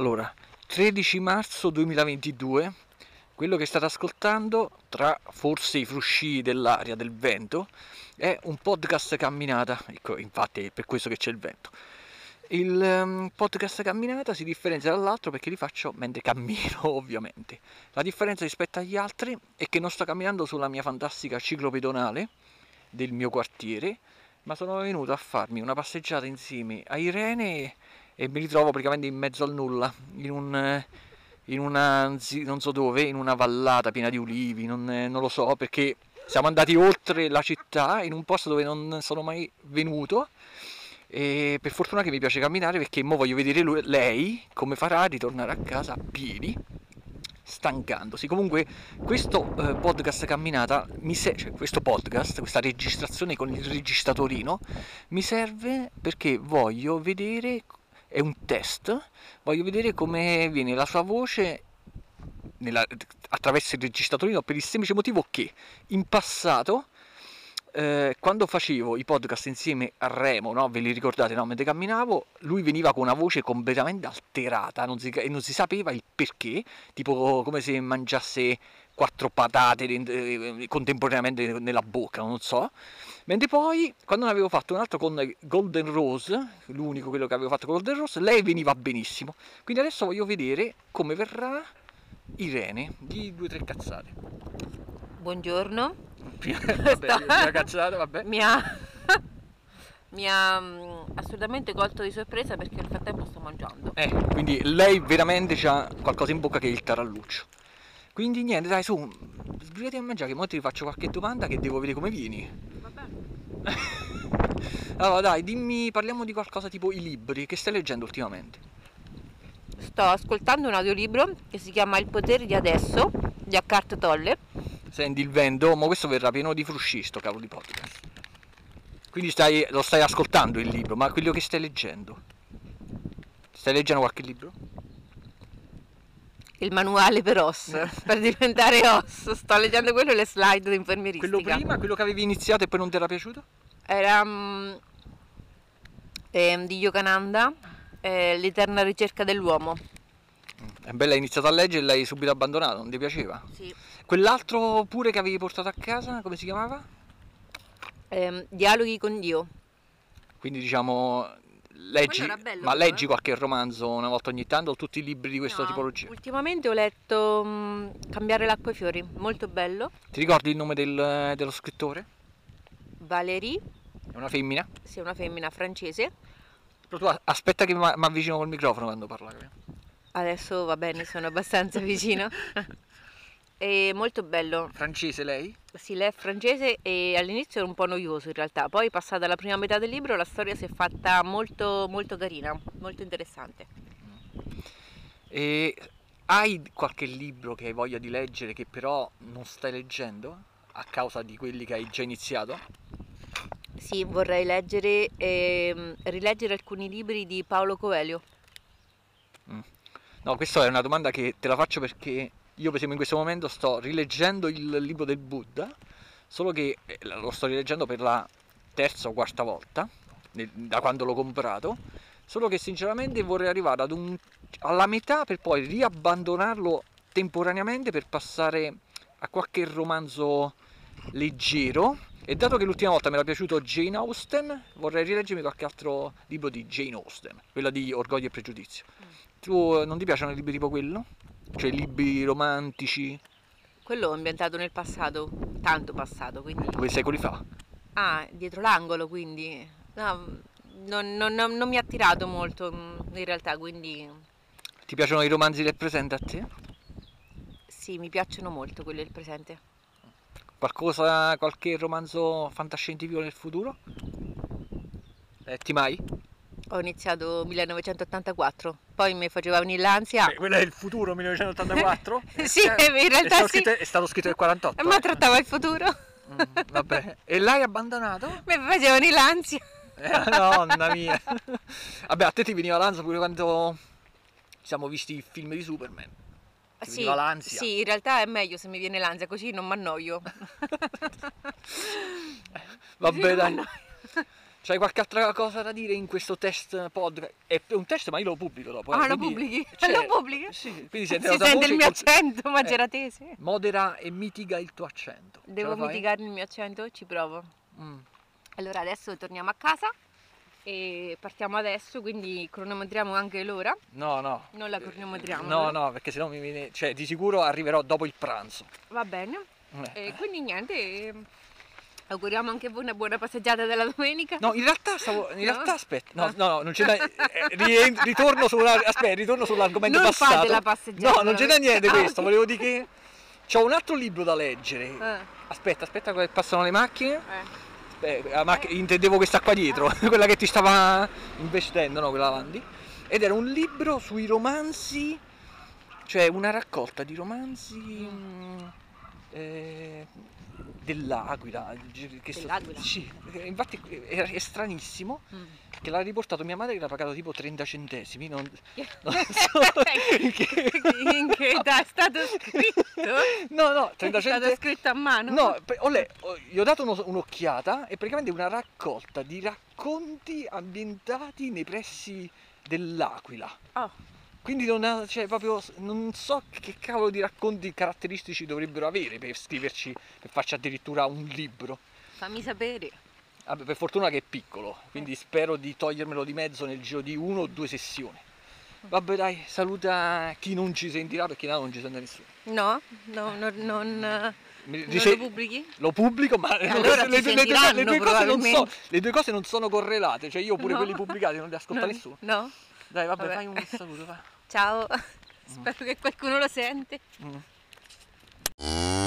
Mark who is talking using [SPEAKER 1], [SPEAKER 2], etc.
[SPEAKER 1] Allora, 13 marzo 2022, quello che state ascoltando, tra forse i frusci dell'aria, del vento, è un podcast camminata, ecco, infatti è per questo che c'è il vento. Il um, podcast camminata si differenzia dall'altro perché li faccio mentre cammino, ovviamente. La differenza rispetto agli altri è che non sto camminando sulla mia fantastica ciclopedonale del mio quartiere, ma sono venuto a farmi una passeggiata insieme a Irene e mi ritrovo praticamente in mezzo al nulla, in un in una non so dove, in una vallata piena di ulivi, non, non, lo so perché siamo andati oltre la città in un posto dove non sono mai venuto e per fortuna che mi piace camminare perché ora voglio vedere lui, lei come farà a ritornare a casa a piedi stancandosi. Comunque questo eh, podcast camminata, mi se- cioè questo podcast, questa registrazione con il registratorino mi serve perché voglio vedere è un test, voglio vedere come viene la sua voce nella, attraverso il registratorino per il semplice motivo che in passato eh, quando facevo i podcast insieme a Remo, no? ve li ricordate, no? mentre camminavo, lui veniva con una voce completamente alterata non si, e non si sapeva il perché, tipo come se mangiasse quattro patate eh, contemporaneamente nella bocca, non so. Mentre poi, quando ne avevo fatto un altro con Golden Rose, l'unico quello che avevo fatto con Golden Rose, lei veniva benissimo. Quindi adesso voglio vedere come verrà Irene, di due o tre cazzate.
[SPEAKER 2] Buongiorno.
[SPEAKER 1] vabbè, Sta... cazzata, vabbè.
[SPEAKER 2] Mi ha... Mi ha mm, assolutamente colto di sorpresa perché nel frattempo sto mangiando.
[SPEAKER 1] Eh, quindi lei veramente ha qualcosa in bocca che è il taralluccio. Quindi niente, dai, su, sbrigati a mangiare, che ora ti faccio qualche domanda che devo vedere come vieni.
[SPEAKER 2] Vabbè.
[SPEAKER 1] allora, dai, dimmi, parliamo di qualcosa tipo i libri che stai leggendo ultimamente.
[SPEAKER 2] Sto ascoltando un audiolibro che si chiama Il potere di adesso di Eckhart Tolle.
[SPEAKER 1] Senti il vento, ma questo verrà pieno di frusci, sto cavolo di podcast. Quindi stai, lo stai ascoltando il libro, ma quello che stai leggendo? Stai leggendo qualche libro?
[SPEAKER 2] Il manuale per OS, per diventare OS. Sto leggendo quello e le slide di infermieristica.
[SPEAKER 1] Quello prima, quello che avevi iniziato e poi non ti era piaciuto?
[SPEAKER 2] Era um, eh, di Yogananda, eh, L'eterna ricerca dell'uomo.
[SPEAKER 1] È bella, hai iniziato a leggere e l'hai subito abbandonato, non ti piaceva?
[SPEAKER 2] Sì.
[SPEAKER 1] Quell'altro pure che avevi portato a casa, come si chiamava?
[SPEAKER 2] Eh, Dialoghi con Dio.
[SPEAKER 1] Quindi diciamo leggi,
[SPEAKER 2] bello,
[SPEAKER 1] ma leggi
[SPEAKER 2] eh?
[SPEAKER 1] qualche romanzo una volta ogni tanto o tutti i libri di questa
[SPEAKER 2] no,
[SPEAKER 1] tipologia?
[SPEAKER 2] Ultimamente ho letto um, Cambiare l'acqua ai fiori, molto bello.
[SPEAKER 1] Ti ricordi il nome del, dello scrittore?
[SPEAKER 2] Valérie.
[SPEAKER 1] È una femmina?
[SPEAKER 2] Sì, è una femmina francese.
[SPEAKER 1] Però tu aspetta che mi avvicino col microfono quando parla.
[SPEAKER 2] Adesso va bene, sono abbastanza vicino. È molto bello.
[SPEAKER 1] Francese lei?
[SPEAKER 2] Sì, lei è francese e all'inizio era un po' noioso in realtà, poi passata la prima metà del libro la storia si è fatta molto, molto carina, molto interessante.
[SPEAKER 1] E hai qualche libro che hai voglia di leggere che però non stai leggendo a causa di quelli che hai già iniziato?
[SPEAKER 2] Sì, vorrei leggere e ehm, rileggere alcuni libri di Paolo Coelho.
[SPEAKER 1] Mm. No, questa è una domanda che te la faccio perché io per esempio in questo momento sto rileggendo il libro del Buddha, solo che eh, lo sto rileggendo per la terza o quarta volta, da quando l'ho comprato, solo che sinceramente vorrei arrivare un, alla metà per poi riabbandonarlo temporaneamente per passare a qualche romanzo leggero e dato che l'ultima volta mi era piaciuto Jane Austen vorrei rileggermi qualche altro libro di Jane Austen quella di Orgoglio e Pregiudizio mm. tu non ti piacciono libri tipo quello? Cioè libri romantici?
[SPEAKER 2] Quello è ambientato nel passato, tanto passato, quindi...
[SPEAKER 1] Due secoli fa?
[SPEAKER 2] Ah, dietro l'angolo, quindi... No, non, non, non, mi ha attirato molto mm, in realtà, quindi...
[SPEAKER 1] Ti piacciono i romanzi del presente a te?
[SPEAKER 2] Sì, mi piacciono molto quelli del presente.
[SPEAKER 1] Qualcosa, qualche romanzo fantascientifico nel futuro? Letti mai?
[SPEAKER 2] Ho iniziato 1984, poi mi faceva venire l'ansia.
[SPEAKER 1] Beh, quello è il futuro 1984?
[SPEAKER 2] sì, in realtà
[SPEAKER 1] è
[SPEAKER 2] sì.
[SPEAKER 1] Scritto, è stato scritto nel 48.
[SPEAKER 2] Ma
[SPEAKER 1] eh.
[SPEAKER 2] trattava il futuro.
[SPEAKER 1] Mm, vabbè, e l'hai abbandonato?
[SPEAKER 2] Mi faceva venire l'ansia.
[SPEAKER 1] Eh, nonna mia. Vabbè, a te ti veniva l'ansia pure quando siamo visti i film di Superman. Ti
[SPEAKER 2] sì,
[SPEAKER 1] l'ansia.
[SPEAKER 2] sì, in realtà è meglio se mi viene l'ansia, così non mi annoio.
[SPEAKER 1] Vabbè, dai. C'hai qualche altra cosa da dire in questo test podcast? È un test, ma io lo pubblico dopo.
[SPEAKER 2] Ah,
[SPEAKER 1] eh,
[SPEAKER 2] lo pubblichi?
[SPEAKER 1] cioè,
[SPEAKER 2] Lo pubblichi?
[SPEAKER 1] Sì, quindi
[SPEAKER 2] Si
[SPEAKER 1] sente,
[SPEAKER 2] il mio accento
[SPEAKER 1] eh,
[SPEAKER 2] maceratese.
[SPEAKER 1] modera e mitiga il tuo accento. Ce
[SPEAKER 2] Devo mitigare il mio accento? Ci provo.
[SPEAKER 1] Mm.
[SPEAKER 2] Allora adesso torniamo a casa e partiamo adesso, quindi cronometriamo anche l'ora.
[SPEAKER 1] No, no.
[SPEAKER 2] Non la cronometriamo.
[SPEAKER 1] No,
[SPEAKER 2] però.
[SPEAKER 1] no, perché sennò mi viene... Cioè, di sicuro arriverò dopo il pranzo.
[SPEAKER 2] Va bene.
[SPEAKER 1] Eh.
[SPEAKER 2] E quindi niente, auguriamo anche voi una buona passeggiata della domenica.
[SPEAKER 1] No, in realtà stavo. In
[SPEAKER 2] No?
[SPEAKER 1] realtà aspetta. No,
[SPEAKER 2] Ah.
[SPEAKER 1] no, no, non c'è da. eh, ritorno sulla. Aspetta, ritorno sull'argomento
[SPEAKER 2] Non
[SPEAKER 1] passato.
[SPEAKER 2] fate la passeggiata,
[SPEAKER 1] No, non c'è da niente
[SPEAKER 2] Ah,
[SPEAKER 1] questo.
[SPEAKER 2] ok.
[SPEAKER 1] Volevo dire che. C'ho un altro libro da leggere.
[SPEAKER 2] Eh,
[SPEAKER 1] Aspetta, aspetta passano le macchine.
[SPEAKER 2] eh.
[SPEAKER 1] Aspetta, la macch- intendevo questa qua dietro, quella che ti stava investendo, no, quella avanti. Ed era un libro sui romanzi, cioè una raccolta di romanzi mm, eh, dell'Aquila.
[SPEAKER 2] Dell'Aquila?
[SPEAKER 1] sì, eh, infatti è, è stranissimo
[SPEAKER 2] Mm.
[SPEAKER 1] che l'ha riportato mia madre che l'ha pagato tipo 30 centesimi. Non, non so
[SPEAKER 2] in,
[SPEAKER 1] che-
[SPEAKER 2] in che è stato scritto?
[SPEAKER 1] No, no, 30
[SPEAKER 2] È stato
[SPEAKER 1] centesimi.
[SPEAKER 2] scritto a mano?
[SPEAKER 1] No, ho le- ho- gli ho dato uno- un'occhiata e praticamente una raccolta di racconti ambientati nei pressi dell'Aquila.
[SPEAKER 2] Oh,
[SPEAKER 1] Quindi non, ha- cioè, proprio, non so che cavolo di racconti caratteristici dovrebbero avere per scriverci, per farci addirittura un libro.
[SPEAKER 2] fammi sapere.
[SPEAKER 1] Vabbè, per fortuna che è piccolo, quindi spero di togliermelo di mezzo nel giro di uno o due sessioni. Vabbè dai, saluta chi non ci sentirà perché là non ci sente nessuno.
[SPEAKER 2] No? No, non, non, eh,
[SPEAKER 1] Mi
[SPEAKER 2] non
[SPEAKER 1] dice-
[SPEAKER 2] lo pubblichi?
[SPEAKER 1] Lo pubblico, ma
[SPEAKER 2] allora
[SPEAKER 1] le, le- le- due cose non so- le due cose non sono correlate, cioè io pure
[SPEAKER 2] No.
[SPEAKER 1] quelli pubblicati non li ascolta
[SPEAKER 2] No?
[SPEAKER 1] nessuno.
[SPEAKER 2] No?
[SPEAKER 1] Dai, vabbè,
[SPEAKER 2] Vabbè.
[SPEAKER 1] fai un saluto, va.
[SPEAKER 2] Ciao, spero che qualcuno lo sente.
[SPEAKER 1] Mm.